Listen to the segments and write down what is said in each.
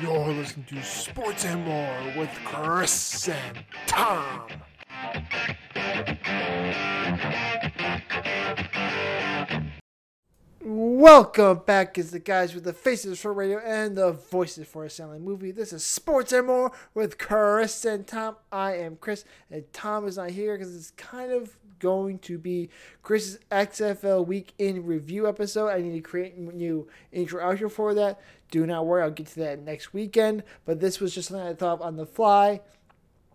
You're listening to Sports and More with Chris and Tom. Welcome back, is the guys with the faces for radio and the voices for a silent movie. This is Sports and More with Chris and Tom. I am Chris, and Tom is not here because it's kind of going to be Chris's XFL Week in Review episode. I need to create a new intro outro for that. Do not worry, I'll get to that next weekend. But this was just something I thought of on the fly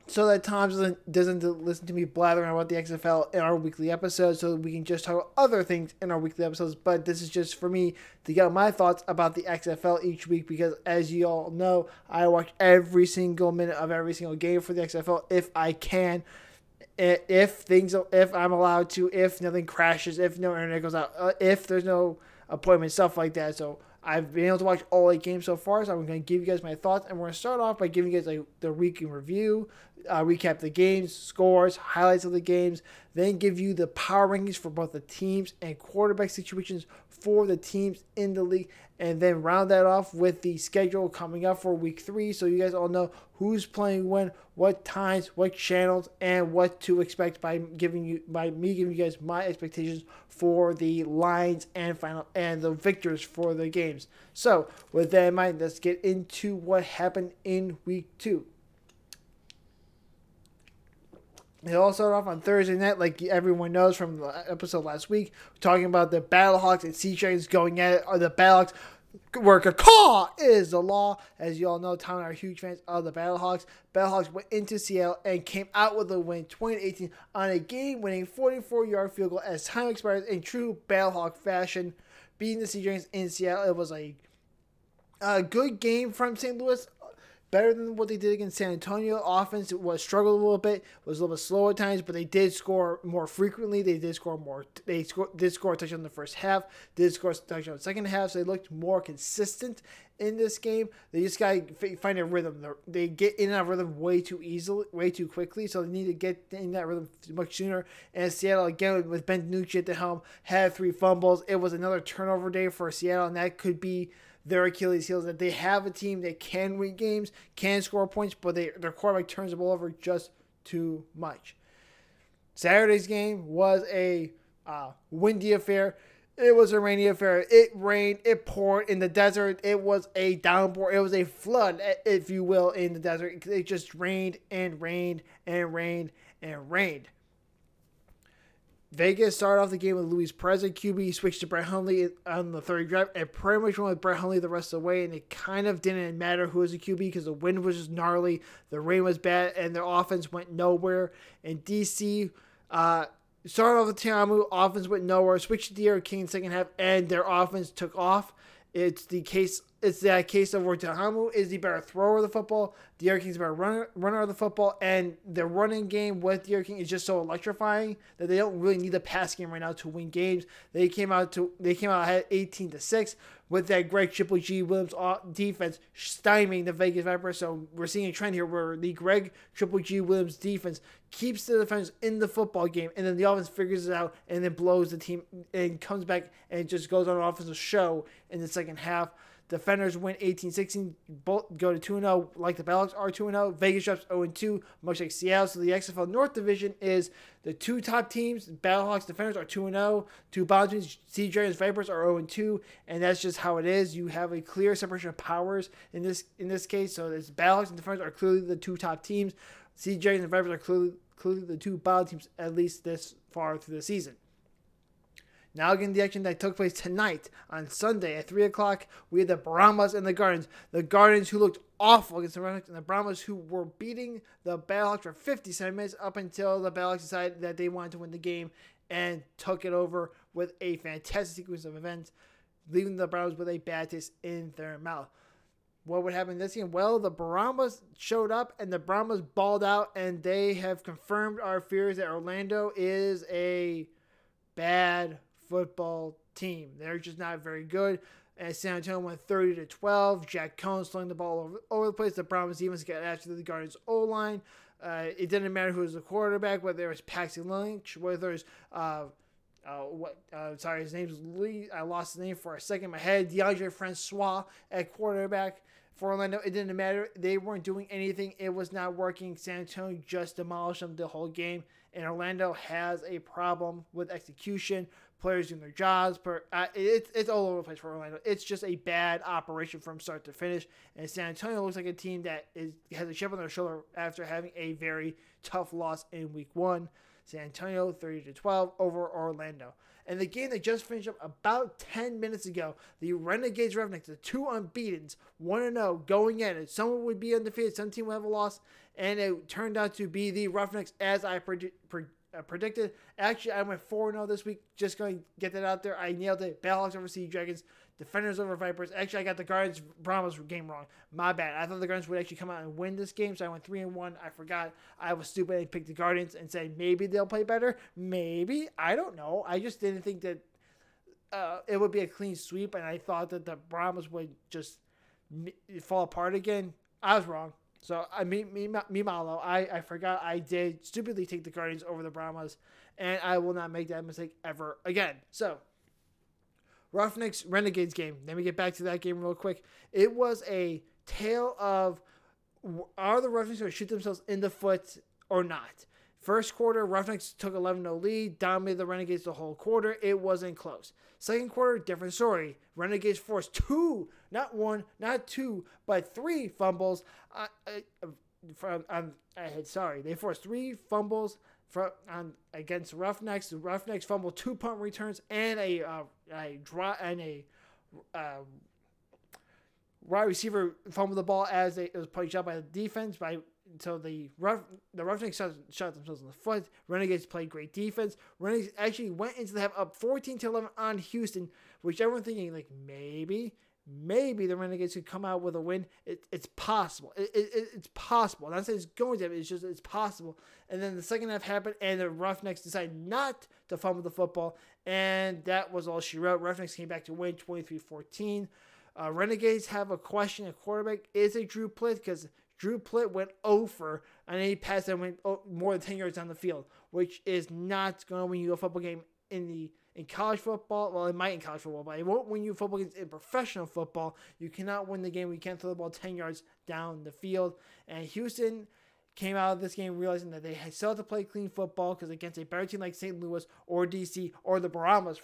so that Tom doesn't, doesn't listen to me blathering about the XFL in our weekly episodes, so we can just talk about other things in our weekly episodes. But this is just for me to get my thoughts about the XFL each week because, as you all know, I watch every single minute of every single game for the XFL if I can. If things, if I'm allowed to, if nothing crashes, if no internet goes out, uh, if there's no appointment, stuff like that. So I've been able to watch all eight games so far, so I'm going to give you guys my thoughts, and we're going to start off by giving you guys like the week in review, uh, recap the games, scores, highlights of the games, then give you the power rankings for both the teams and quarterback situations for the teams in the league, and then round that off with the schedule coming up for week three, so you guys all know who's playing when, what times, what channels, and what to expect by giving you by me giving you guys my expectations for the lines and final and the victors for the games. So with that in mind, let's get into what happened in week two. It all started off on Thursday night, like everyone knows from the episode last week, talking about the Battlehawks and Sea Dragons going at it. Or the Battlehawks where caw is the law. As you all know, I are huge fans of the Battlehawks. Battlehawks went into Seattle and came out with a win 2018 on a game winning 44 yard field goal as time expires in true Battlehawk fashion, beating the Sea Dragons in Seattle. It was a, a good game from St. Louis better than what they did against San Antonio. Offense was struggled a little bit, was a little bit slow at times, but they did score more frequently. They did score more. They score, did score a touchdown in the first half. Did score a touchdown in the second half. So they looked more consistent in this game. They just got to find a rhythm. They get in that rhythm way too easily, way too quickly. So they need to get in that rhythm much sooner. And Seattle again with Ben DiNucci at the helm had three fumbles. It was another turnover day for Seattle, and that could be their Achilles heel is that they have a team that can win games, can score points, but they, their quarterback turns the ball over just too much. Saturday's game was a uh, windy affair. It was a rainy affair. It rained. It poured in the desert. It was a downpour. It was a flood, if you will, in the desert. It just rained and rained and rained and rained. Vegas started off the game with Luis Perez at QB. He switched to Brett Hundley on the third drive and pretty much went with Brett Hundley the rest of the way. And it kind of didn't matter who was a QB because the wind was just gnarly, the rain was bad, and their offense went nowhere. And DC uh, started off with Ta'amu, offense went nowhere, switched to D'Eriq King second half, and their offense took off. It's the case. It's that case of where is the better thrower of the football. D'Eriq King's better runner, runner of the football, and the running game with D'Eriq King is just so electrifying that they don't really need the pass game right now to win games. They came out to they came out ahead 18 to six with that Greg Triple G Williams defense stymieing the Vegas Vipers. So we're seeing a trend here where the Greg Triple G Williams defense keeps the defense in the football game, and then the offense figures it out and then blows the team and comes back and just goes on an offensive show in the second half. Defenders win 18-16, both go to 2-0 like the Battlehawks are 2-0. Vegas drops 0-2, much like Seattle. So the XFL North Division is the two top teams. Battlehawks Defenders are 2-0. Two bottom teams, Sea Dragons Vipers are 0-2, and that's just how it is. You have a clear separation of powers in this in this case. So this Battlehawks and Defenders are clearly the two top teams. Sea Dragons and Vipers are clearly, clearly the two bottom teams at least this far through the season. Now again, the action that took place tonight on Sunday at 3 o'clock, we had the Brahmas and the Guardians. The Guardians who looked awful against the Brahmas, and the Brahmas who were beating the Battlehawks for 57 minutes up until the Battlehawks decided that they wanted to win the game and took it over with a fantastic sequence of events, leaving the Brahmas with a bad taste in their mouth. What would happen this game? Well, the Brahmas showed up and the Brahmas balled out, and they have confirmed our fears that Orlando is a bad football team. They're just not very good. And San Antonio went 30 to 12. Jack Coan throwing the ball over, over the place. The Brahmas even got after the Guardians O line. Uh, it didn't matter who was the quarterback, whether it was Paxton Lynch, whether it was uh, uh, what? Uh, sorry, his name's Lee. I lost his name for a second in my head. Deondre Francois at quarterback. for Orlando. It didn't matter. They weren't doing anything. It was not working. San Antonio just demolished them the whole game. And Orlando has a problem with execution, players doing their jobs. Per, uh, it's, it's all over the place for Orlando. It's just a bad operation from start to finish. And San Antonio looks like a team that is has a chip on their shoulder after having a very tough loss in week one. San Antonio 30 to 12 over Orlando. And the game that just finished up about 10 minutes ago, the Renegades Roughnecks, the two unbeatens, 1 0 going in. And someone would be undefeated, some team would have a loss. And it turned out to be the Roughnecks as I predict. Uh, predicted. Actually, I went 4 0 this week. Just going to get that out there. I nailed it. Battlehawks over Sea Dragons. Defenders over Vipers. Actually, I got the Guardians Brahmas game wrong. My bad. I thought the Guardians would actually come out and win this game, so I went three and one. I forgot. I was stupid and picked the Guardians and said maybe they'll play better. Maybe I don't know. I just didn't think that uh, it would be a clean sweep, and I thought that the Brahmas would just fall apart again. I was wrong. So I mean, me, me, Malo, I, I forgot I did stupidly take the Guardians over the Brahmas, and I will not make that mistake ever again. So Roughnecks Renegades game. Let me get back to that game real quick. It was a tale of are the Roughnecks going to shoot themselves in the foot or not? First quarter, Roughnecks took 11 0 lead, dominated the Renegades the whole quarter. It wasn't close. Second quarter, different story. Renegades forced two, not one, not two, but three fumbles. Uh, uh, from um, I had sorry, they forced three fumbles from on against Roughnecks. The Roughnecks fumbled two punt returns and a uh, a draw and a uh, wide receiver fumbled the ball as they, it was played out by the defense by so the rough the Roughnecks shot, shot themselves in the foot. Renegades played great defense. Renegades actually went into the half up 14 to 11 on Houston, which everyone thinking like maybe maybe the Renegades could come out with a win. It, it's possible. It, it, it's possible. Not saying it's going to happen. It's just it's possible. And then the second half happened, and the Roughnecks decided not to fumble the football, and that was all she wrote. Roughnecks came back to win 23-14. Uh, Renegades have a question at quarterback. Is it Drew Plitt? Because Drew Plitt went over and he passed and went oh, more than 10 yards down the field, which is not going to win you a football game in the in college football. Well, it might in college football, but it won't win you football games in professional football. You cannot win the game. You can't throw the ball 10 yards down the field. And Houston came out of this game realizing that they still have to play clean football because against a better team like St. Louis or DC or the Brahmas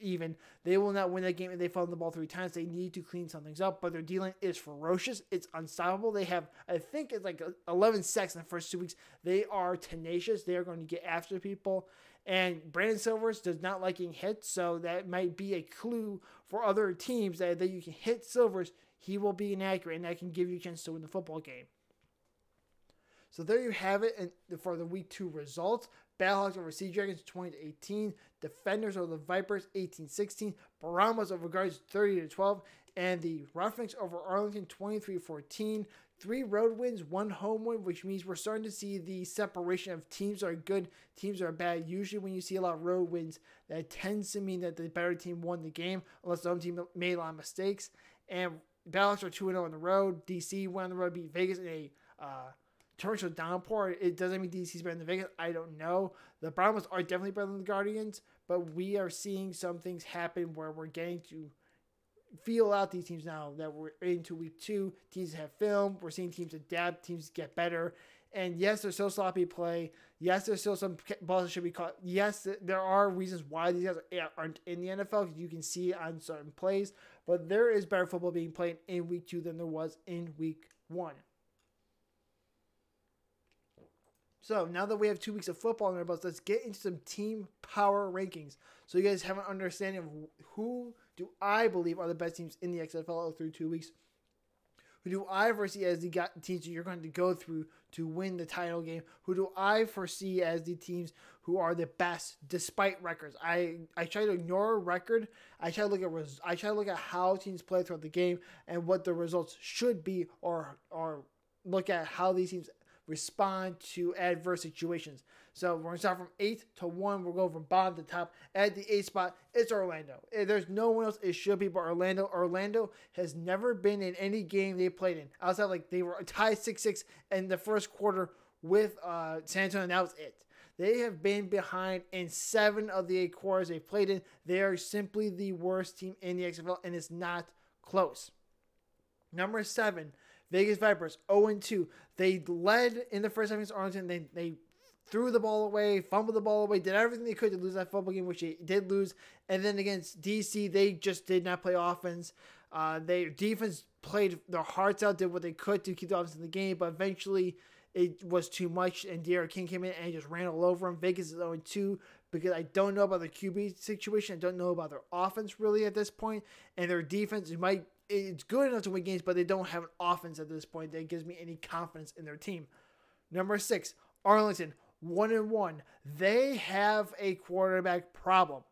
even they will not win that game if they fumble the ball three times. They need to clean some things up, but their D is ferocious. It's unstoppable. They have, I think, it's like 11 sacks in the first two weeks. They are tenacious. They are going to get after people. And Brandon Silvers does not like getting hit, so that might be a clue for other teams that, that you can hit Silvers. He will be inaccurate, and that can give you a chance to win the football game. So there you have it and for the week two results. Battlehawks over Sea Dragons 20 to 18. Defenders over the Vipers 18 16. Brahmas over Guards 30 to 12. And the Roughnecks over Arlington 23 14. Three road wins, one home win, which means we're starting to see the separation of teams are good, teams are bad. Usually, when you see a lot of road wins, that tends to mean that the better team won the game, unless the home team made a lot of mistakes. And Battlehawks are 2 0 on the road. DC went on the road, beat Vegas in a uh, torrential downpour. It doesn't mean DC's better than the Vegas. I don't know. The Brahmas are definitely better than the Guardians, but we are seeing some things happen where we're getting to feel out these teams now that we're into week two. Teams have film. We're seeing teams adapt. Teams get better. And yes, there's still sloppy play. Yes, there's still some balls that should be caught. Yes, there are reasons why these guys aren't in the NFL. You can see on certain plays, but there is better football being played in week two than there was in week one. So now that we have two weeks of football in our butts, let's get into some team power rankings. So you guys have an understanding of who do I believe are the best teams in the XFL through two weeks. Who do I foresee as the teams you're going to go through to win the title game? Who do I foresee as the teams who are the best despite records? I, I try to ignore record. I try to look at res, I try to look at how teams play throughout the game and what the results should be, or or look at how these teams respond to adverse situations. So we're going to start from eighth to one. We'll go from bottom to top. At the eighth spot, it's Orlando. Eh, there's no one else. It should be but Orlando. Orlando has never been in any game they played in. Outside, like they were tied 6 6 in the first quarter with uh, San Antonio, and that was it. They have been behind in seven of the eight quarters they've played in. They are simply the worst team in the XFL, and it's not close. Number seven, Vegas Vipers 0 2. They led in the first half against Arlington. They, they threw the ball away, fumbled the ball away, did everything they could to lose that football game, which they did lose. And then against DC, they just did not play offense. Uh, their defense played their hearts out, did what they could to keep the offense in the game, but eventually it was too much, and D'Eriq King came in and just ran all over them. Vegas is 0 2 because I don't know about the QB situation. I don't know about their offense really at this point, and their defense might it's good enough to win games, but they don't have an offense at this point that gives me any confidence in their team. Number six, Arlington, one and one. They have a quarterback problem.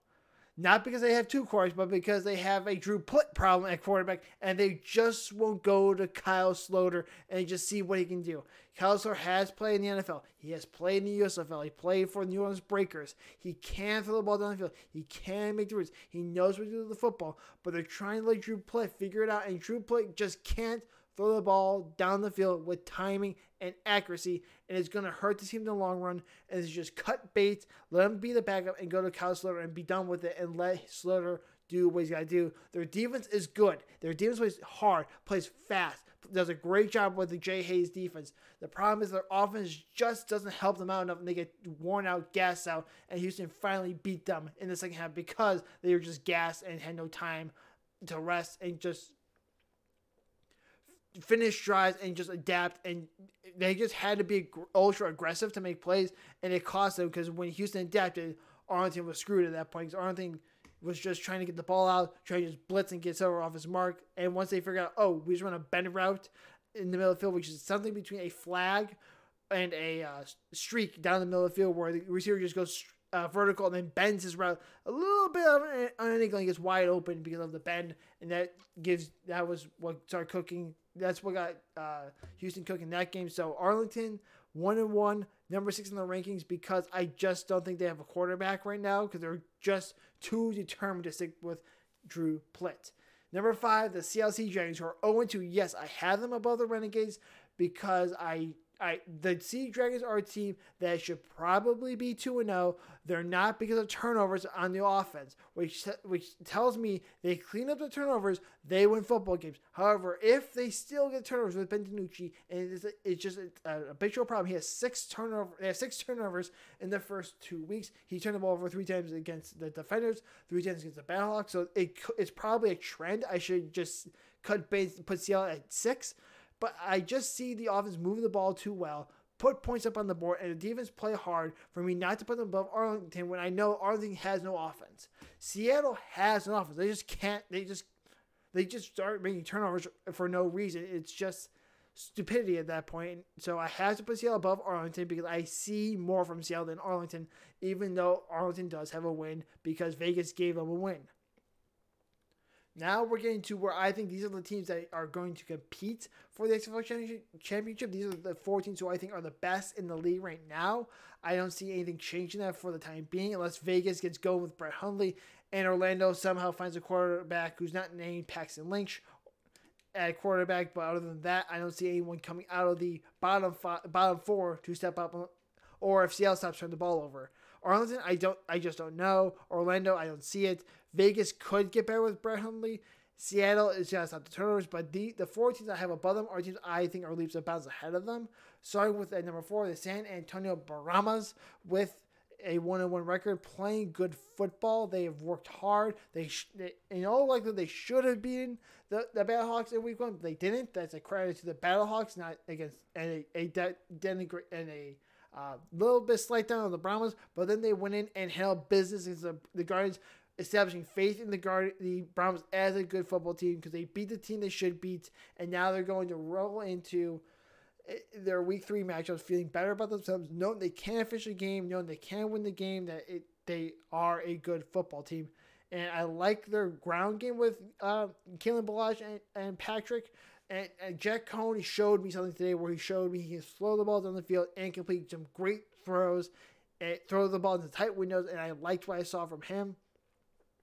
Not because they have two quarterbacks, but because they have a Drew Plitt problem at quarterback, and they just won't go to Kyle Sloter and just see what he can do. Kyle Sloter has played in the NFL. He has played in the USFL. He played for the New Orleans Breakers. He can throw the ball down the field. He can make the. He knows what to do with the football, but they're trying to let Drew Plitt figure it out, and Drew Plitt just can't throw the ball down the field with timing and accuracy, and it's going to hurt the team in the long run. And it's just cut bait, let him be the backup, and go to Kyle and be done with it, and let Sloter do what he's got to do. Their defense is good. Their defense plays hard, plays fast, does a great job with the Jay Hayes defense. The problem is their offense just doesn't help them out enough, and they get worn out, gassed out, and Houston finally beat them in the second half because they were just gassed and had no time to rest and just finish drives and just adapt and they just had to be ultra aggressive to make plays and it cost them because when Houston adapted Arlington was screwed at that point because Arlington was just trying to get the ball out trying to just blitz and get over off his mark and once they figured out oh we just run a bend route in the middle of the field which is something between a flag and a uh, streak down the middle of the field where the receiver just goes uh, vertical and then bends his route a little bit on an angle and gets wide open because of the bend and that gives that was what started cooking that's what got uh, Houston cooking that game. So Arlington one and one, number six in the rankings because I just don't think they have a quarterback right now because they're just too determined to stick with Drew Plitt. Number five, the CLC Dragons who are 0 2. Yes, I have them above the Renegades because I I the Sea Dragons are a team that should probably be 2 0. They're not because of turnovers on the offense, which which tells me they clean up the turnovers, they win football games. However, if they still get turnovers with Ben DiNucci, and it's, it's just a, habitual problem, he has six turnover they have six turnovers in the first two weeks. He turned the ball over three times against the defenders, three times against the Battlehawks. So it, it's probably a trend. I should just cut base put Seattle at six. But I just see the offense moving the ball too well, put points up on the board, and the defense play hard for me not to put them above Arlington when I know Arlington has no offense. Seattle has an offense. They just can't. They just they just start making turnovers for no reason. It's just stupidity at that point. So I have to put Seattle above Arlington because I see more from Seattle than Arlington, even though Arlington does have a win because Vegas gave them a win. Now we're getting to where I think these are the teams that are going to compete for the XFL Championship. These are the four teams who I think are the best in the league right now. I don't see anything changing that for the time being, unless Vegas gets going with Brett Hundley and Orlando somehow finds a quarterback who's not named Paxton Lynch at quarterback. But other than that, I don't see anyone coming out of the bottom five, bottom four to step up, or if Seattle stops turning the ball over. Arlington, I don't, I just don't know. Orlando, I don't see it. Vegas could get better with Brett Hundley. Seattle is just not the turnovers, but the the four teams I have above them are teams I think are leaps and bounds ahead of them. Starting with at number four, the San Antonio Brahmas with a one and one record, playing good football. They have worked hard. They, sh- they in all likelihood they should have beaten the the Battlehawks in week one, they didn't. That's a credit to the Battlehawks, not against and a a de- denigrate and a a uh, little bit slight down on the Brahmas, but then they went in and held business against the, the Guardians, establishing faith in the guard the Brahmas as a good football team because they beat the team they should beat, and now they're going to roll into eh, their week three matchups feeling better about themselves, knowing they can finish a game, knowing they can win the game, that it, they are a good football team. And I like their ground game with uh, Kalen Ballage and, and Patrick. And, and Jack Coan showed me something today where he showed me he can slow the ball down the field and complete some great throws and throw the ball into tight windows. And I liked what I saw from him,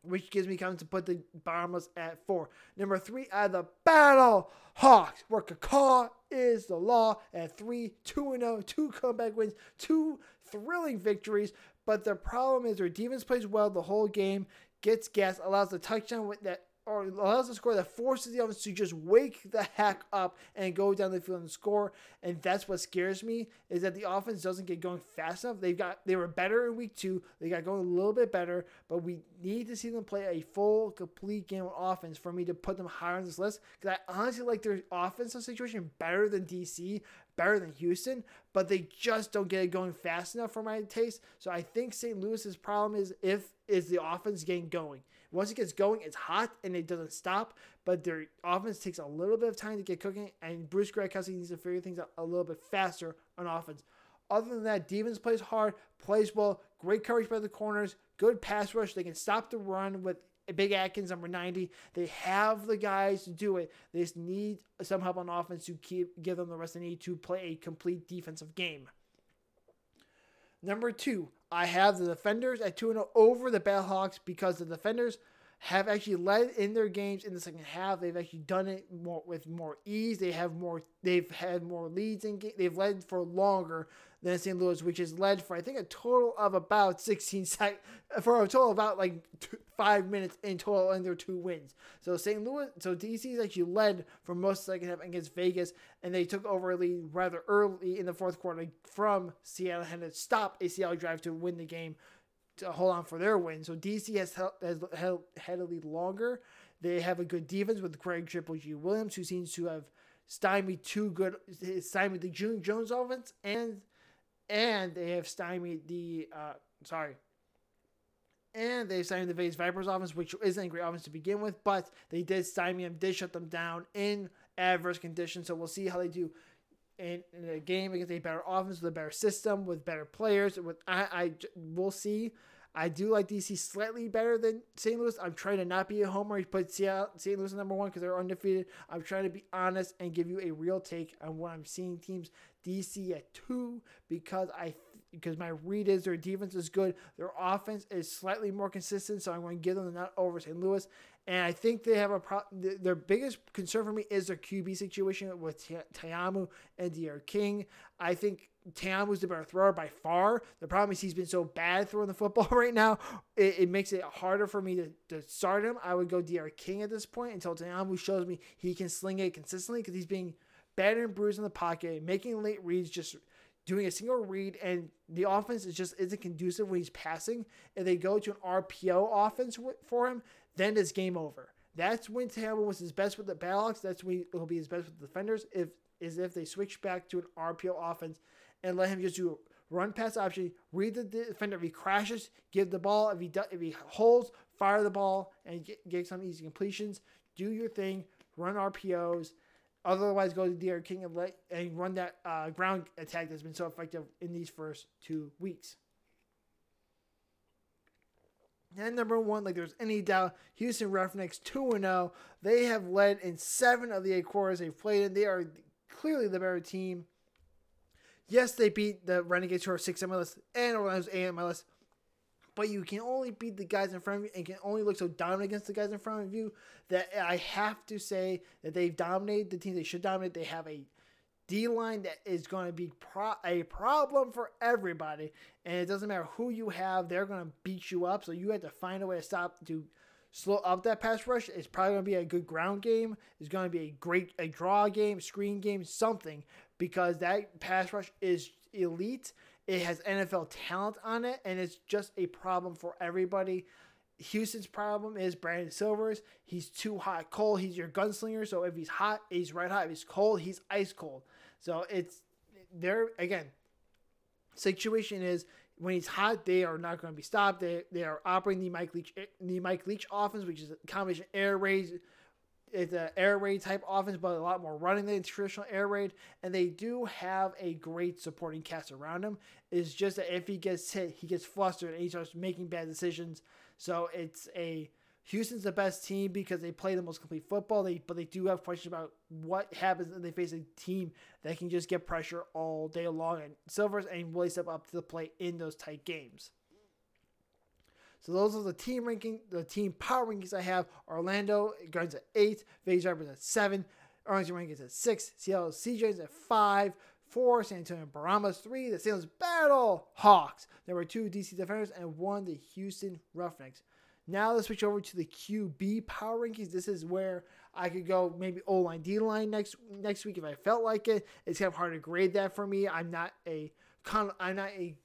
which gives me confidence to put the Bombers at four. Number three are the Battle Hawks, where Kakaw is the law at three, 2 and zero, two comeback wins, two thrilling victories. But the problem is their defense plays well the whole game, gets gas, allows the touchdown with that or allows a score that forces the offense to just wake the heck up and go down the field and score. And that's what scares me is that the offense doesn't get going fast enough. They've got they were better in week two. They got going a little bit better, but we need to see them play a full, complete game of offense for me to put them higher on this list. Because I honestly like their offensive situation better than DC, better than Houston, but they just don't get it going fast enough for my taste. So I think St. Louis's problem is if is the offense getting going. Once it gets going, it's hot and it doesn't stop. But their offense takes a little bit of time to get cooking, and Bruce Gradkowski needs to figure things out a little bit faster on offense. Other than that, Devens plays hard, plays well, great coverage by the corners, good pass rush. They can stop the run with Big Atkins, number 90. They have the guys to do it. They just need some help on offense to keep give them the rest they need to play a complete defensive game. Number two, I have the defenders at 2 0 over the Battlehawks because the defenders have actually led in their games in the second half. They've actually done it more with more ease. They have more. They've had more leads in. They've led for longer than St. Louis, which has led for I think a total of about 16 seconds for a total of about like two, five minutes in total in their two wins. So St. Louis, so DC has actually led for most of the second half against Vegas, and they took over a lead rather early in the fourth quarter from Seattle, had to stop a Seattle drive to win the game to hold on for their win. So DC has held, has held, had a lead longer. They have a good defense with Greg Triple G Williams, who seems to have stymied two good stymied the June Jones offense and and they have stymied the uh, sorry, and they stymied the Vegas Vipers offense, which isn't a great offense to begin with, but they did stymie them, did shut them down in adverse conditions. So we'll see how they do in, in a game against a better offense with a better system with better players. With I, I we'll see. I do like DC slightly better than St. Louis. I'm trying to not be a homer. He put Seattle, St. Louis number one because they're undefeated. I'm trying to be honest and give you a real take on what I'm seeing teams DC at two because I because my read is their defense is good. Their offense is slightly more consistent, so I'm going to give them the nut over St. Louis. And I think they have a pro. Their biggest concern for me is their QB situation with Ta'amu and D'Eriq King. I think Ta'amu's the better thrower by far. The problem is he's been so bad throwing the football right now. It, it makes it harder for me to, to start him. I would go D'Eriq King at this point until Ta'amu shows me he can sling it consistently because he's being – battered and bruised in the pocket, making late reads, just doing a single read, and the offense is just isn't conducive when he's passing. If they go to an RPO offense for him, then it's game over. That's when Ta'amu was his best with the Battlehawks. That's when he'll be his best with the defenders. If is if they switch back to an RPO offense and let him just do run pass option, read the defender. If he crashes, give the ball. If he does, if he holds, fire the ball and get, get some easy completions. Do your thing. Run RPOs. Otherwise, go to D'Eriq King and let and run that uh, ground attack that's been so effective in these first two weeks. And number one, like there's any doubt, Houston Roughnecks 2 0. They have led in seven of the eight quarters they've played in. They are clearly the better team. Yes, they beat the Renegades who are 6 MLS and Orlando's 8 MLS but you can only beat the guys in front of you and can only look so dominant against the guys in front of you that I have to say that they've dominated the team they should dominate. They have a D line that is going to be pro- a problem for everybody, and it doesn't matter who you have, they're going to beat you up. So you have to find a way to stop to slow up that pass rush. It's probably going to be a good ground game. It's going to be a great a draw game, screen game, something because that pass rush is elite it has NFL talent on it, and it's just a problem for everybody. Houston's problem is Brandon Silvers. He's too hot, cold. He's your gunslinger. So if he's hot, he's red hot. If he's cold, he's ice cold. So it's there again. Situation is when he's hot, they are not going to be stopped. They they are operating the Mike Leach the Mike Leach offense, which is a combination air raid it's an air raid type offense, but a lot more running than traditional air raid. And they do have a great supporting cast around him. It's just that if he gets hit, he gets flustered and he starts making bad decisions. So it's a Houston's the best team because they play the most complete football. They but they do have questions about what happens when they face a team that can just get pressure all day long. And Silvers and Willie step up to the plate in those tight games. So those are the team ranking, the team power rankings I have. Orlando guards at eight, Vegas Vipers at seven, Arlington Rankings at six, Seattle CJs at five, four, San Antonio Brahmas, three, the St. Battle Hawks. There were two DC Defenders and one the Houston Roughnecks. Now let's switch over to the QB power rankings. This is where I could go maybe O line, D line next next week if I felt like it. It's kind of hard to grade that for me. I'm not a I'm not a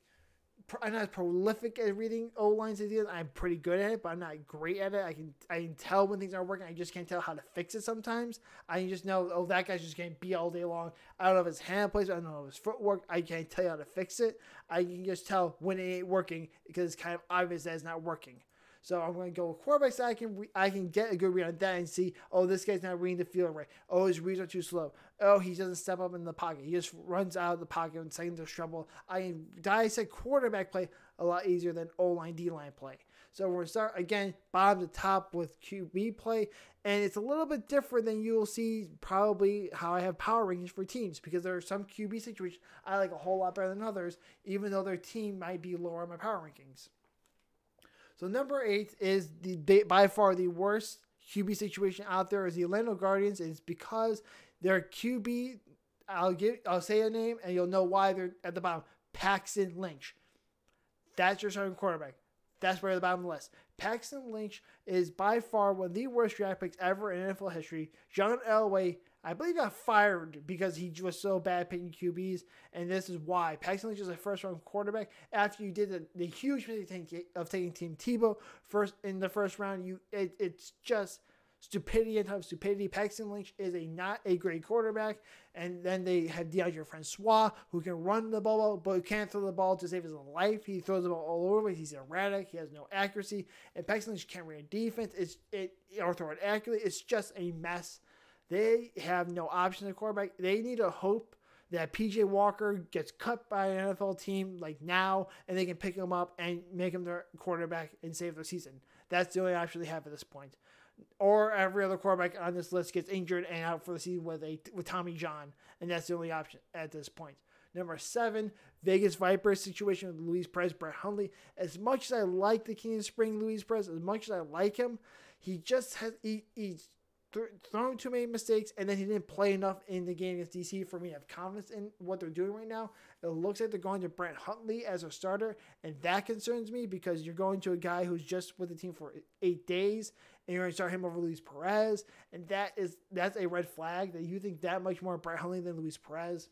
I'm not as prolific at reading O lines as he is. I'm pretty good at it, but I'm not great at it. I can I can tell when things aren't working. I just can't tell how to fix it sometimes. I just know, oh, that guy's just getting beat all day long. I don't know if his hand placement, I don't know if his footwork. I can't tell you how to fix it. I can just tell when it ain't working because it's kind of obvious that it's not working. So I'm going to go with quarterbacks. I can re- I can get a good read on that and see. Oh, this guy's not reading the field right. Oh, his reads are too slow. Oh, he doesn't step up in the pocket. He just runs out of the pocket and seconds of trouble. I can dissect quarterback play a lot easier than O line D line play. So we're start again bottom to top with QB play, and it's a little bit different than you'll see probably how I have power rankings for teams because there are some QB situations I like a whole lot better than others, even though their team might be lower on my power rankings. So number eight is the by far the worst QB situation out there is the Orlando Guardians. It's because their QB. I'll give. I'll say a name, and you'll know why they're at the bottom. Paxton Lynch. That's your starting quarterback. That's where the bottom of the list. Paxton Lynch is by far one of the worst draft picks ever in NFL history. John Elway I believe got fired because he was so bad picking QBs, and this is why. Paxton Lynch is a first round quarterback. After you did the, the huge mistake of taking Tim Tebow first in the first round, you it, it's just stupidity and of stupidity. Paxton Lynch is a not a great quarterback, and then they have Deondre Francois who can run the ball, but can't throw the ball to save his life. He throws the ball all over. He's erratic. He has no accuracy, and Paxton Lynch can't read defense. It's it or throw it accurately. It's just a mess. They have no option at quarterback. They need to hope that PJ Walker gets cut by an NFL team like now, and they can pick him up and make him their quarterback and save their season. That's the only option they have at this point. Or every other quarterback on this list gets injured and out for the season with a with Tommy John, and that's the only option at this point. Number seven, Vegas Vipers situation with Luis Perez, Brett Hundley. As much as I like the King of Spring, Luis Perez, as much as I like him, he just has he, he's th- throwing too many mistakes, and then he didn't play enough in the game against DC for me to have confidence in what they're doing right now. It looks like they're going to Brett Hundley as a starter, and that concerns me because you're going to a guy who's just with the team for eight days, and you're going to start him over Luis Perez, and that is that's a red flag that you think that much more Brett Hundley than Luis Perez.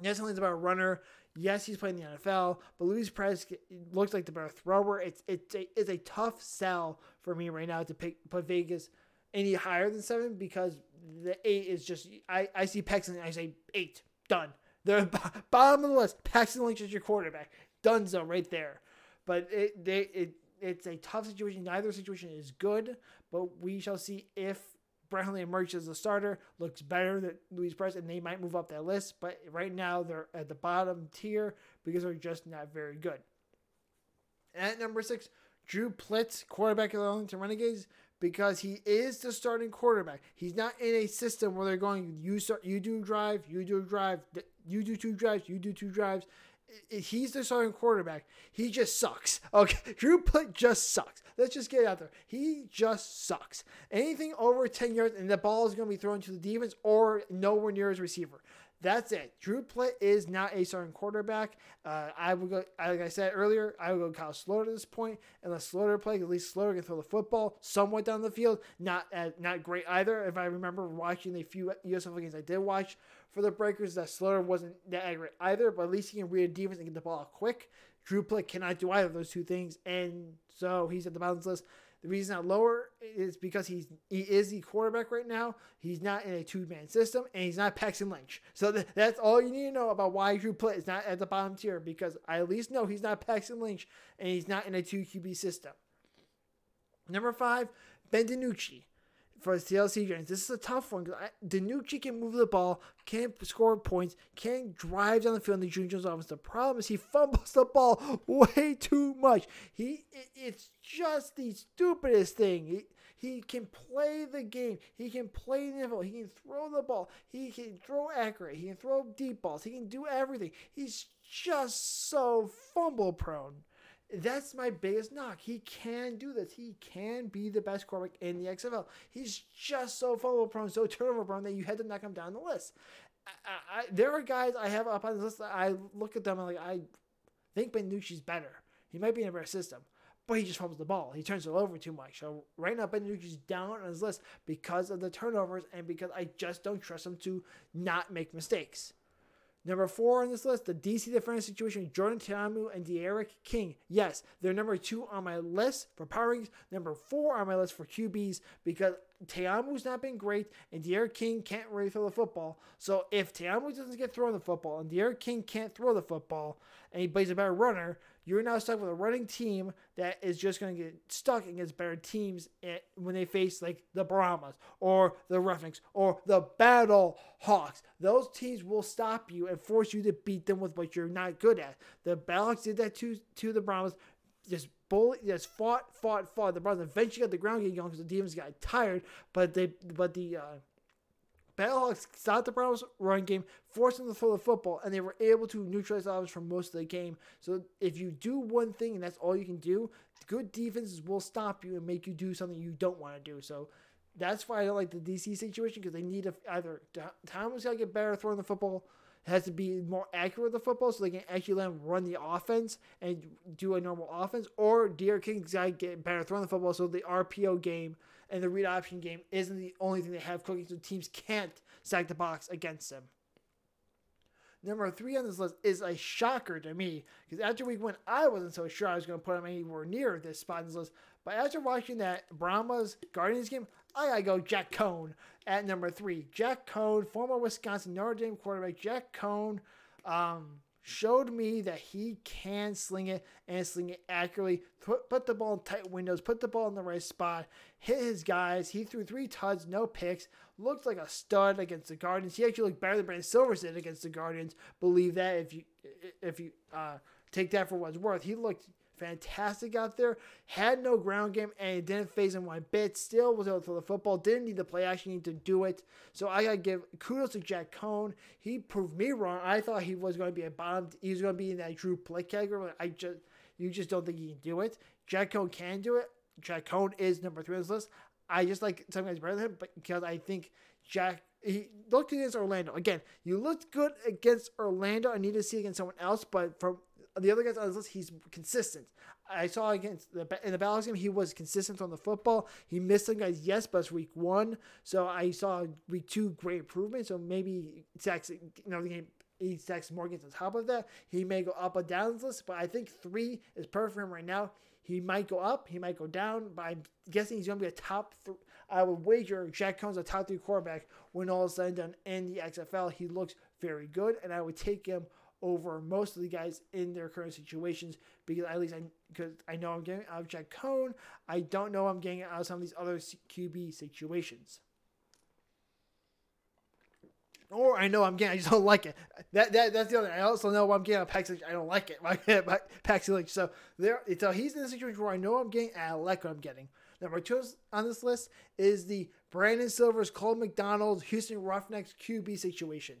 Yes, Hundley's about a runner. Yes, he's playing the NFL, but Luis Perez looks like the better thrower. It's it's a it's a tough sell for me right now to pick put Vegas any higher than seven because the eight is just I, I see Paxton and I say eight done. The bottom of the list, Paxton Lynch is your quarterback. Done Dunzo right there. But it they it it's a tough situation. Neither situation is good, but we shall see if Hundley emerges as a starter, looks better than Luis Perez, and they might move up that list. But right now they're at the bottom tier because they're just not very good. At number six, Drew Plitt, quarterback of the Arlington Renegades, because he is the starting quarterback. He's not in a system where they're going, you start, you do drive, you do drive, you do two drives, you do two drives. He's the starting quarterback. He just sucks. Okay, Drew Plitt just sucks. Let's just get out there. He just sucks. Anything over 10 yards and the ball is going to be thrown to the defense or nowhere near his receiver. That's it. Drew Plitt is not a starting quarterback. Uh, I would go, like I said earlier, I would go Kyle Sloter at this point. Unless Sloter plays, at least Sloter can throw the football somewhat down the field. Not uh, not great either. If I remember watching the few USFL games I did watch for the Breakers, that Sloter wasn't that great either. But at least he can read a defense and get the ball quick. Drew Plitt cannot do either of those two things, and so he's at the balance list. The reason not lower is because he's he is the quarterback right now. He's not in a two man system, and he's not Paxton Lynch. So th- that's all you need to know about why Drew Plitt is not at the bottom tier because I at least know he's not Paxton Lynch, and he's not in a two QB system. Number five, Ben DiNucci for the CLC Giants. This is a tough one because DiNucci can move the ball, can't score points, can't drive down the field in the June Jones offense. The problem is he fumbles the ball way too much. He it's just the stupidest thing. He, he can play the game. He can play the NFL. He can throw the ball. He can throw accurate. He can throw deep balls. He can do everything. He's just so fumble prone. That's my biggest knock. He can do this. He can be the best quarterback in the XFL. He's just so fumble prone, so turnover prone that you had to knock him down the list. I, I, there are guys I have up on this list. I look at them and like I think DiNucci's better. He might be in a better system, but he just fumbles the ball. He turns it over too much. So right now, Ben DiNucci is down on his list because of the turnovers and because I just don't trust him to not make mistakes. Number four on this list, the DC defense situation, Jordan Ta'amu and D'Eriq King. Yes, they're number two on my list for power rankings, number four on my list for QBs because Ta'amu's not been great and D'Eriq King can't really throw the football. So if Ta'amu doesn't get thrown the football and D'Eriq King can't throw the football and he plays a better runner, you're now stuck with a running team that is just going to get stuck against better teams when they face like the Brahmas or the Roughnecks or the Battle Hawks. Those teams will stop you and force you to beat them with what you're not good at. The Battlehawks did that to to the Brahmas. Just bully, just fought, fought, fought. The Brahmas eventually got the ground game going because the demons got tired, but they, but the uh, Battlehawks stopped the Browns' run game, forced them to throw the football, and they were able to neutralize offense for most of the game. So if you do one thing and that's all you can do, good defenses will stop you and make you do something you don't want to do. So that's why I don't like the DC situation because they need to either Thomas got to get better throwing the football, has to be more accurate with the football so they can actually let him run the offense and do a normal offense, or D'Eriq King's got to get better throwing the football so the RPO game and the read option game isn't the only thing they have cooking, so teams can't stack the box against them. Number three on this list is a shocker to me because after week one, I wasn't so sure I was going to put him anywhere near this spot in this list. But after watching that Brahmas Guardians game, I gotta go Jack Coan at number three. Jack Coan, former Wisconsin Notre Dame quarterback. Jack Coan, um, showed me that he can sling it and sling it accurately. Put, put the ball in tight windows, put the ball in the right spot, hit his guys. He threw three tuds, no picks. Looked like a stud against the Guardians. He actually looked better than Brandon Silvers did against the Guardians. Believe that if you if you uh, take that for what it's worth. He looked fantastic out there. Had no ground game and it didn't phase him one bit. Still was able to throw the football. Didn't need the play action need to do it. So I gotta give kudos to Jack Coan. He proved me wrong. I thought he was going to be a bottom. He was going to be in that Drew play category. I just you just don't think he can do it. Jack Coan can do it. Jack Coan is number three on this list. I just like some guys better than him, but because I think Jack he looked against Orlando again. You looked good against Orlando. I need to see against someone else, but from the other guys on this list, he's consistent. I saw against the in the Balance game, he was consistent on the football. He missed some guys, yes, but it's week one, so I saw week two great improvement. So maybe sacks, you know, the game he stacks more games on top of that. He may go up or down this list, but I think three is perfect for him right now. He might go up, he might go down, but I'm guessing he's going to be a top three. I would wager Jack Coan's a top three quarterback when all is said and done in the XFL. He looks very good, and I would take him over most of the guys in their current situations because at least I because I know I'm getting out of Jack Coan. I don't know I'm getting out of some of these other QB situations. Or I know I'm getting, I just don't like it. That, that that's the other. I also know I'm getting a Paxton. I don't like it. Paxton Lynch. So there, so he's in a situation where I know I'm getting, and I like what I'm getting. Number two on this list is the Brandon Silvers, Cole McDonald, Houston Roughnecks QB situation.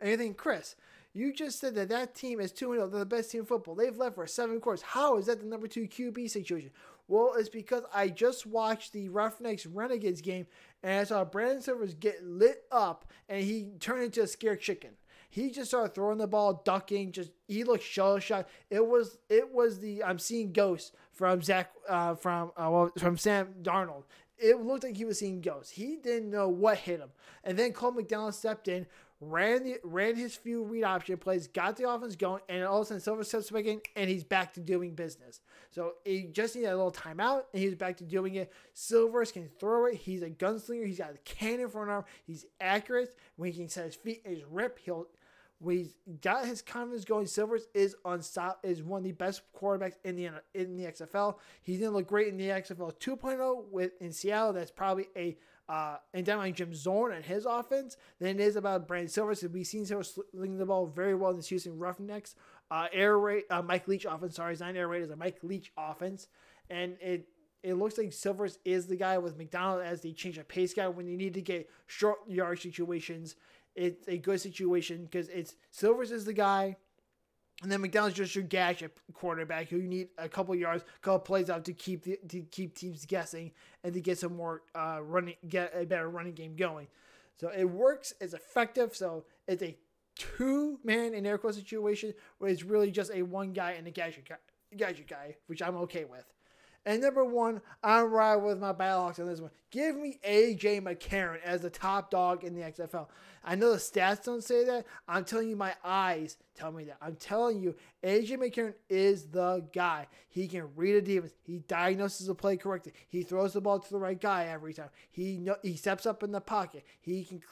Anything, Chris? You just said that that team is 2 0. They're the best team in football. They've left for seven quarters. How is that the number two QB situation? Well, it's because I just watched the Roughnecks Renegades game and I saw Brandon Silvers get lit up and he turned into a scared chicken. He just started throwing the ball, ducking. Just he looked shell shocked. It was it was the I'm seeing ghosts from Zach uh, from uh, well, from Sam Darnold. It looked like he was seeing ghosts. He didn't know what hit him. And then Cole McDonald stepped in, ran the ran his few read option plays, got the offense going, and all of a sudden Silver steps back in and he's back to doing business. So he just needed a little timeout and he's back to doing it. Silvers can throw it. He's a gunslinger. He's got a cannon for an arm. He's accurate. When he can set his feet his rip, he'll when he's got his confidence going, Silvers is unstop is one of the best quarterbacks in the in the XFL. He didn't look great in the XFL 2.0 with in Seattle. That's probably a uh, and down like Jim Zorn and his offense than it is about Brandon Silvers. So we've seen Silvers slinging the ball very well in this Houston Roughnecks. Uh, air raid, uh, Mike Leach offense. Sorry, not air raid. It's a Mike Leach offense, and it it looks like Silvers is the guy with McDonald as the change of pace guy when you need to get short yard situations. It's a good situation because it's Silvers is the guy and then McDonald's just your gash gadget quarterback who you need a couple yards, couple plays out to keep the, to keep teams guessing and to get some more uh, running, get a better running game going. So it works. It's effective. So it's a two man in air quote situation where it's really just a one guy and a gadget guy, gadget guy, which I'm okay with. And number one, I'm right with my Battlehawks on this one. Give me AJ McCarron as the top dog in the XFL. I know the stats don't say that. I'm telling you, my eyes tell me that. I'm telling you, AJ McCarron is the guy. He can read a defense. He diagnoses the play correctly. He throws the ball to the right guy every time. He he steps up in the pocket. He can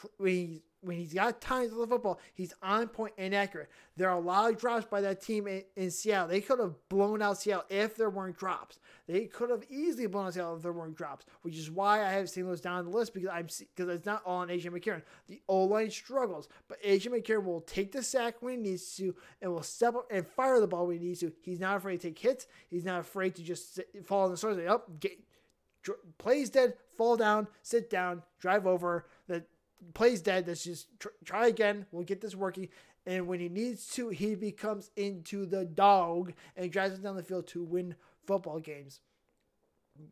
when he's got time to the football, he's on point and accurate. There are a lot of drops by that team in, in Seattle. They could have blown out Seattle if there weren't drops. They could have easily blown out Seattle if there weren't drops, which is why I have St. Louis down the list because I'm because it's not all on AJ McCarron. The O line struggles, but AJ McCarron will take the sack when he needs to and will step up and fire the ball when he needs to. He's not afraid to take hits. He's not afraid to just sit, fall on the. Say, up, get, plays dead, fall down, sit down, drive over. The plays dead. Let's just tr- try again. We'll get this working. And when he needs to, he becomes into the dog and drives down the field to win football games.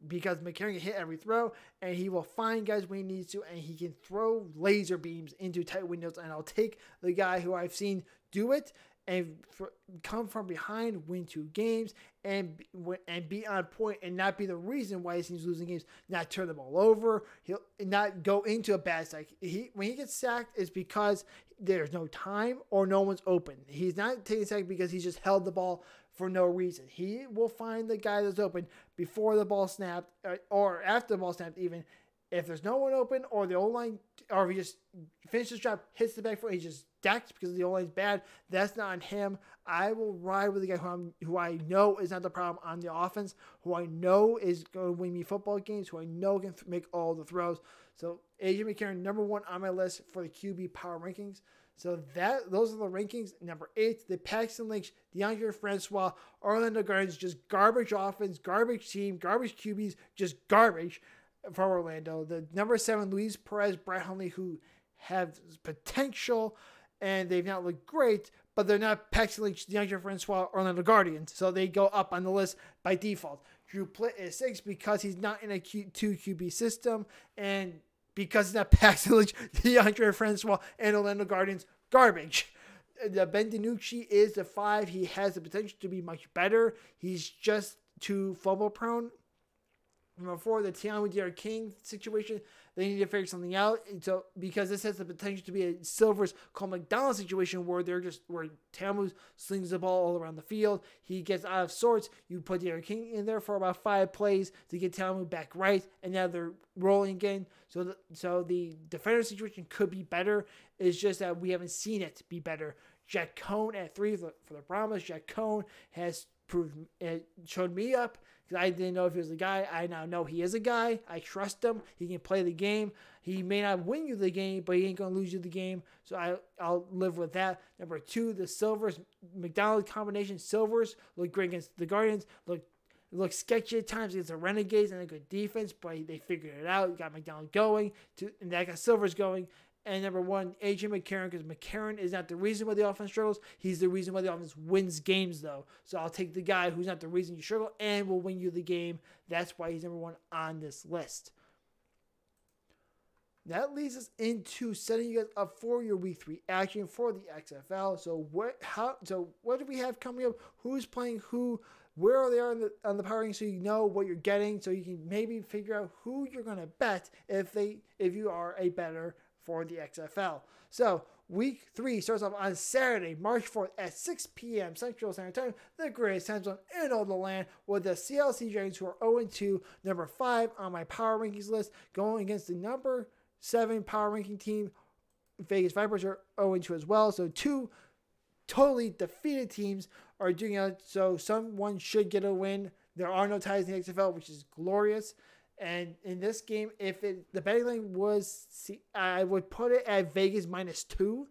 Because McCarron can hit every throw, and he will find guys when he needs to, and he can throw laser beams into tight windows. And I'll take the guy who I've seen do it and for, come from behind, win two games, and and be on point, and not be the reason why he seems losing games. Not turn them all over. He'll not go into a bad sack. He when he gets sacked, it's because there's no time or no one's open. He's not taking sack because he's just held the ball for no reason. He will find the guy that's open before the ball snapped uh, or after the ball snapped, even if there's no one open or the O line, or if he just finishes job, hits the back foot, he just decks because the O line's bad. That's not on him. I will ride with the guy who, I'm, who I know is not the problem on the offense, who I know is going to win me football games, who I know can make all the throws. So AJ McCarron, number one on my list for the QB power rankings. So that those are the rankings. Number eight, the Paxton Lynch, Deondre Francois, Orlando Guardians, just garbage offense, garbage team, garbage QBs, just garbage for Orlando. The number seven, Luis Perez, Brett Hundley, who have potential and they've not looked great, but they're not Lynch, Deondre Francois, Orlando Guardians. So they go up on the list by default. Drew Plitt is six because he's not in a Q, two QB system and because he's not Lynch, Deondre Francois, and Orlando Guardians garbage. The uh, Ben DiNucci is the five. He has the potential to be much better. He's just too fumble prone. Four, the Ta'amu King situation. They need to figure something out. so because this has the potential to be a Silvers Cole McDonald situation where they're just where Ta'amu slings the ball all around the field. He gets out of sorts. You put D'Eriq King in there for about five plays to get Ta'amu back right, and now they're rolling again. So the, so the defender situation could be better. It's just that we haven't seen it be better. Jack Coan at three for the, Brahmas. Jack Coan has proved it showed me up because I didn't know if he was a guy. I now know he is a guy. I trust him. He can play the game. He may not win you the game, but he ain't gonna lose you the game. So I I'll live with that. Number two, the Silvers McDonald combination. Silvers look great against the Guardians. Look look sketchy at times against the Renegades and a good defense, but they figured it out. got McDonald going to, and that got Silvers going. And number one, AJ McCarron, because McCarron is not the reason why the offense struggles. He's the reason why the offense wins games, though. So I'll take the guy who's not the reason you struggle and will win you the game. That's why he's number one on this list. That leads us into setting you guys up for your week three action for the XFL. So what how so what do we have coming up? Who's playing who? Where are they on the on the powering so you know what you're getting so you can maybe figure out who you're gonna bet if they if you are a better for the XFL. So, week three starts off on Saturday, March 4th at 6 p.m. Central Standard Time, the greatest time zone in all the land, with the CLC Giants, who are 0 2, number 5 on my power rankings list, going against the number 7 power ranking team. Vegas Vipers are 0 2 as well. So, two totally defeated teams are doing it. So, someone should get a win. There are no ties in the XFL, which is glorious. And in this game, if it the betting line was, I would put it at Vegas minus two,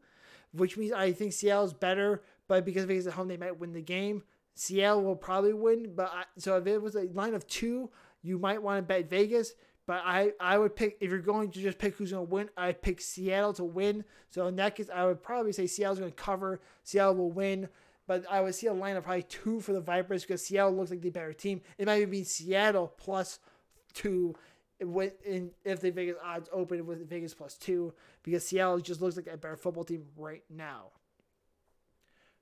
which means I think Seattle's better. But because Vegas at home, they might win the game. Seattle will probably win. But I, so if it was a line of two, you might want to bet Vegas. But I, I would pick if you're going to just pick who's going to win. I pick Seattle to win. So in that case, I would probably say Seattle's going to cover. Seattle will win. But I would see a line of probably two for the Vipers because Seattle looks like the better team. It might even be Seattle plus two with in if the Vegas odds open with Vegas plus two because Seattle just looks like a better football team right now.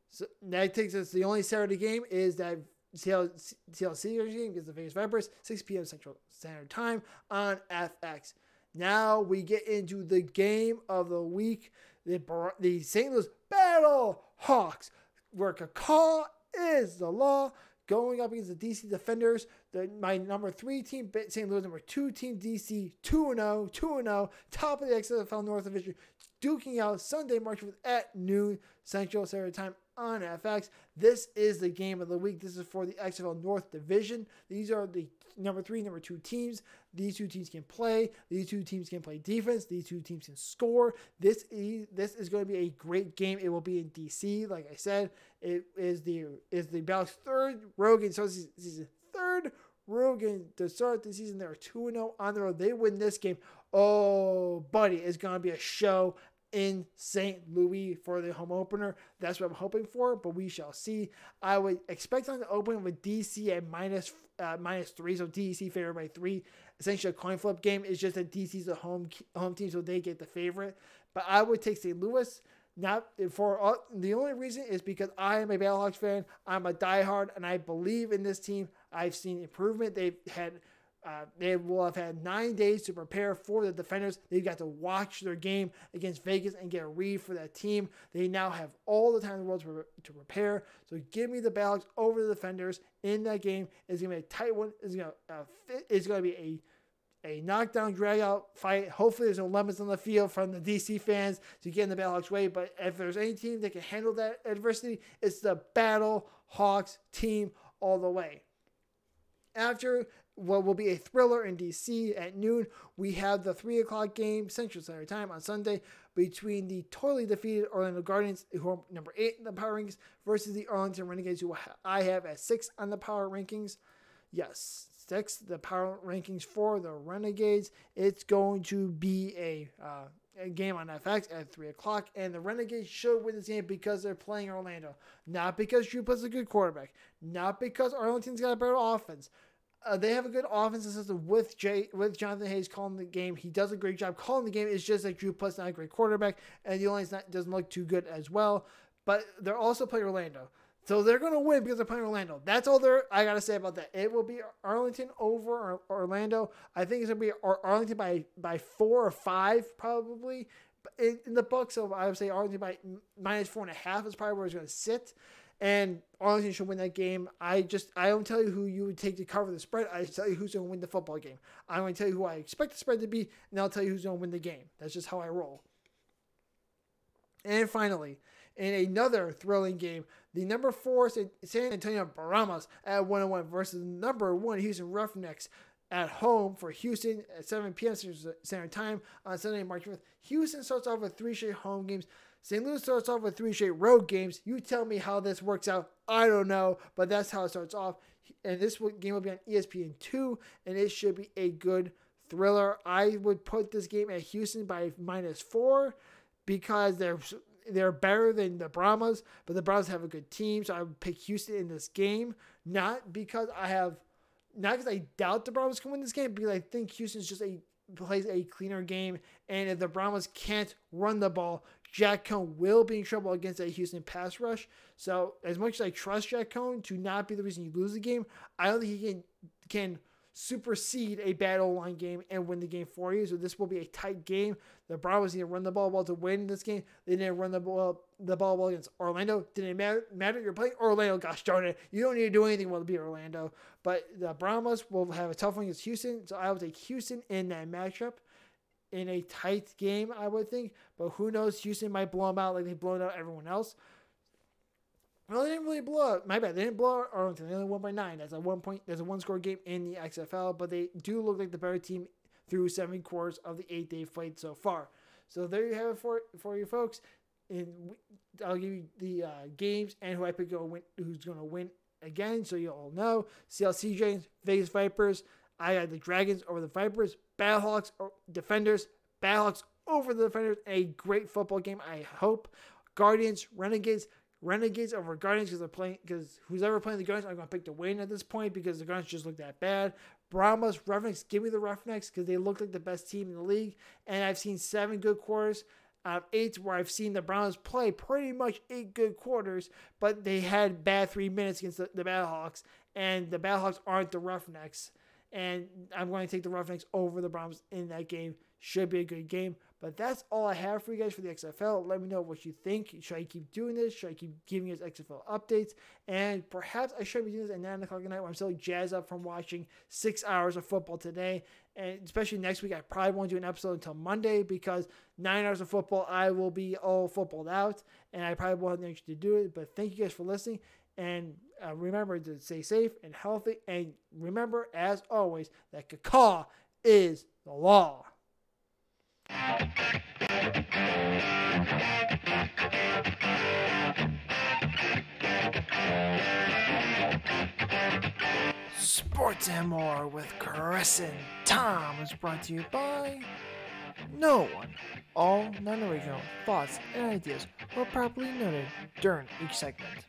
So that takes us the only Saturday game is that Seattle TLC game against the Vegas Vipers, 6 p.m. Central Standard Time on FX. Now we get into the game of the week. The, the St. Louis Battle Hawks, where call is the law going up against the DC Defenders. The, my number three team, St. Louis, number two team, DC, 2 0, 2 0, top of the XFL North Division, duking out Sunday, March 5th at noon Central Standard Time on FX. This is the game of the week. This is for the XFL North Division. These are the number three, number two teams. These two teams can play. These two teams can play defense. These two teams can score. This is this is going to be a great game. It will be in DC. Like I said, it is the is the Bally's third Rogan so season third Rogan to start the season. They're 2 0 on the road. They win this game. Oh, buddy, it's going to be a show in St. Louis for the home opener. That's what I'm hoping for, but we shall see. I would expect them to open with DC at minus, uh, minus three, so DC favored by three. Essentially, a coin flip game is just that DC's a home home team, so they get the favorite. But I would take St. Louis. Not for all, the only reason is because I am a Battlehawks fan. I'm a diehard, and I believe in this team. I've seen improvement. They've had uh, they will have had nine days to prepare for the defenders. They've got to watch their game against Vegas and get a read for that team. They now have all the time in the world to, to prepare. So give me the Ballots over the defenders in that game. It's going to be a tight one. It's going to uh. It's going to be a a knockdown, drag out fight. Hopefully, there's no lemons on the field from the DC fans to get in the Battlehawks way. But if there's any team that can handle that adversity, it's the Battle Hawks team all the way. After what will be a thriller in DC at noon. We have the 3 o'clock game, Central Standard Time on Sunday, between the totally defeated Orlando Guardians, who are number 8 in the power rankings, versus the Arlington Renegades, who I have at 6 on the power rankings. Yes, 6, the power rankings for the Renegades. It's going to be a. Uh, a game on FX at 3 o'clock, and the Renegades should win this game because they're playing Orlando. Not because Drew Plitt's a good quarterback. Not because Arlington's got a better offense. Uh, they have a good offensive system with Jay with Jonathan Hayes calling the game. He does a great job calling the game. It's just that Drew Plitt's not a great quarterback, and the line doesn't look too good as well. But they're also playing Orlando, so they're going to win because they're playing Orlando. That's all there I got to say about that. It will be Arlington over Orlando. I think it's going to be Arlington by by four or five probably. In, in the book, so I would say Arlington by minus four and a half is probably where it's going to sit and Arlington should win that game. I just I don't tell you who you would take to cover the spread. I tell you who's going to win the football game. I'm going to tell you who I expect the spread to be, and I'll tell you who's going to win the game. That's just how I roll. And finally, in another thrilling game, the number four San Antonio Brahmas at 101 versus number one Houston Roughnecks at home for Houston at 7 p.m. Standard Time on Sunday, March 5th. Houston starts off with three straight home games. St. Louis starts off with three straight road games. You tell me how this works out. I don't know, but that's how it starts off. And this game will be on ESPN2, and it should be a good thriller. I would put this game at Houston by minus four because they're they're better than the Brahmas, but the Brahmas have a good team, so I would pick Houston in this game. Not because I have, not because I doubt the Brahmas can win this game, because I think Houston's just a plays a cleaner game, and if the Brahmas can't run the ball, Jack Coan will be in trouble against a Houston pass rush. So as much as I trust Jack Coan to not be the reason you lose the game, I don't think he can can supersede a O line game and win the game for you. So this will be a tight game. The Brahmas need to run the ball well to win this game. They didn't run the ball the ball well against Orlando. Didn't matter. Matter you're playing Orlando. Gosh darn it, you don't need to do anything well to beat Orlando. But the Brahmas will have a tough one against Houston. So I will take Houston in that matchup in a tight game, I would think. But who knows? Houston might blow them out like they've blown out everyone else. Well, they didn't really blow. My bad. They didn't blow Arlington. They only won by nine. That's a one point. That's a one score game in the XFL, but they do look like the better team through seven quarters of the eight they've played so far. So there you have it for for you folks. And I'll give you the uh, games and who I pick go win, who's going to win again, so you all know. CLC James, Vegas Vipers. I got the Dragons over the Vipers. Battlehawks or defenders, Battlehawks over the defenders. A great football game, I hope. Guardians, Renegades, Renegades over Guardians because they're playing because who's ever playing the Guardians, I'm gonna pick to win at this point because the Guardians just look that bad. Brahmas, Roughnecks, give me the Roughnecks because they look like the best team in the league, and I've seen seven good quarters out of eight where I've seen the Brahmas play pretty much eight good quarters, but they had bad three minutes against the, the Battlehawks, and the Battlehawks aren't the Roughnecks. And I'm going to take the Roughnecks over the Brahmas in that game. Should be a good game. But that's all I have for you guys for the XFL. Let me know what you think. Should I keep doing this? Should I keep giving you XFL updates? And perhaps I should be doing this at 9 o'clock at night when I'm still jazzed up from watching six hours of football today. And especially next week, I probably won't do an episode until Monday because nine hours of football, I will be all footballed out. And I probably won't have the energy to do it. But thank you guys for listening. And uh, remember to stay safe and healthy. And remember, as always, that Ka-Kaw is the law. Sports and More with Chris and Tom is brought to you by no one. All non-original thoughts and ideas were properly noted during each segment.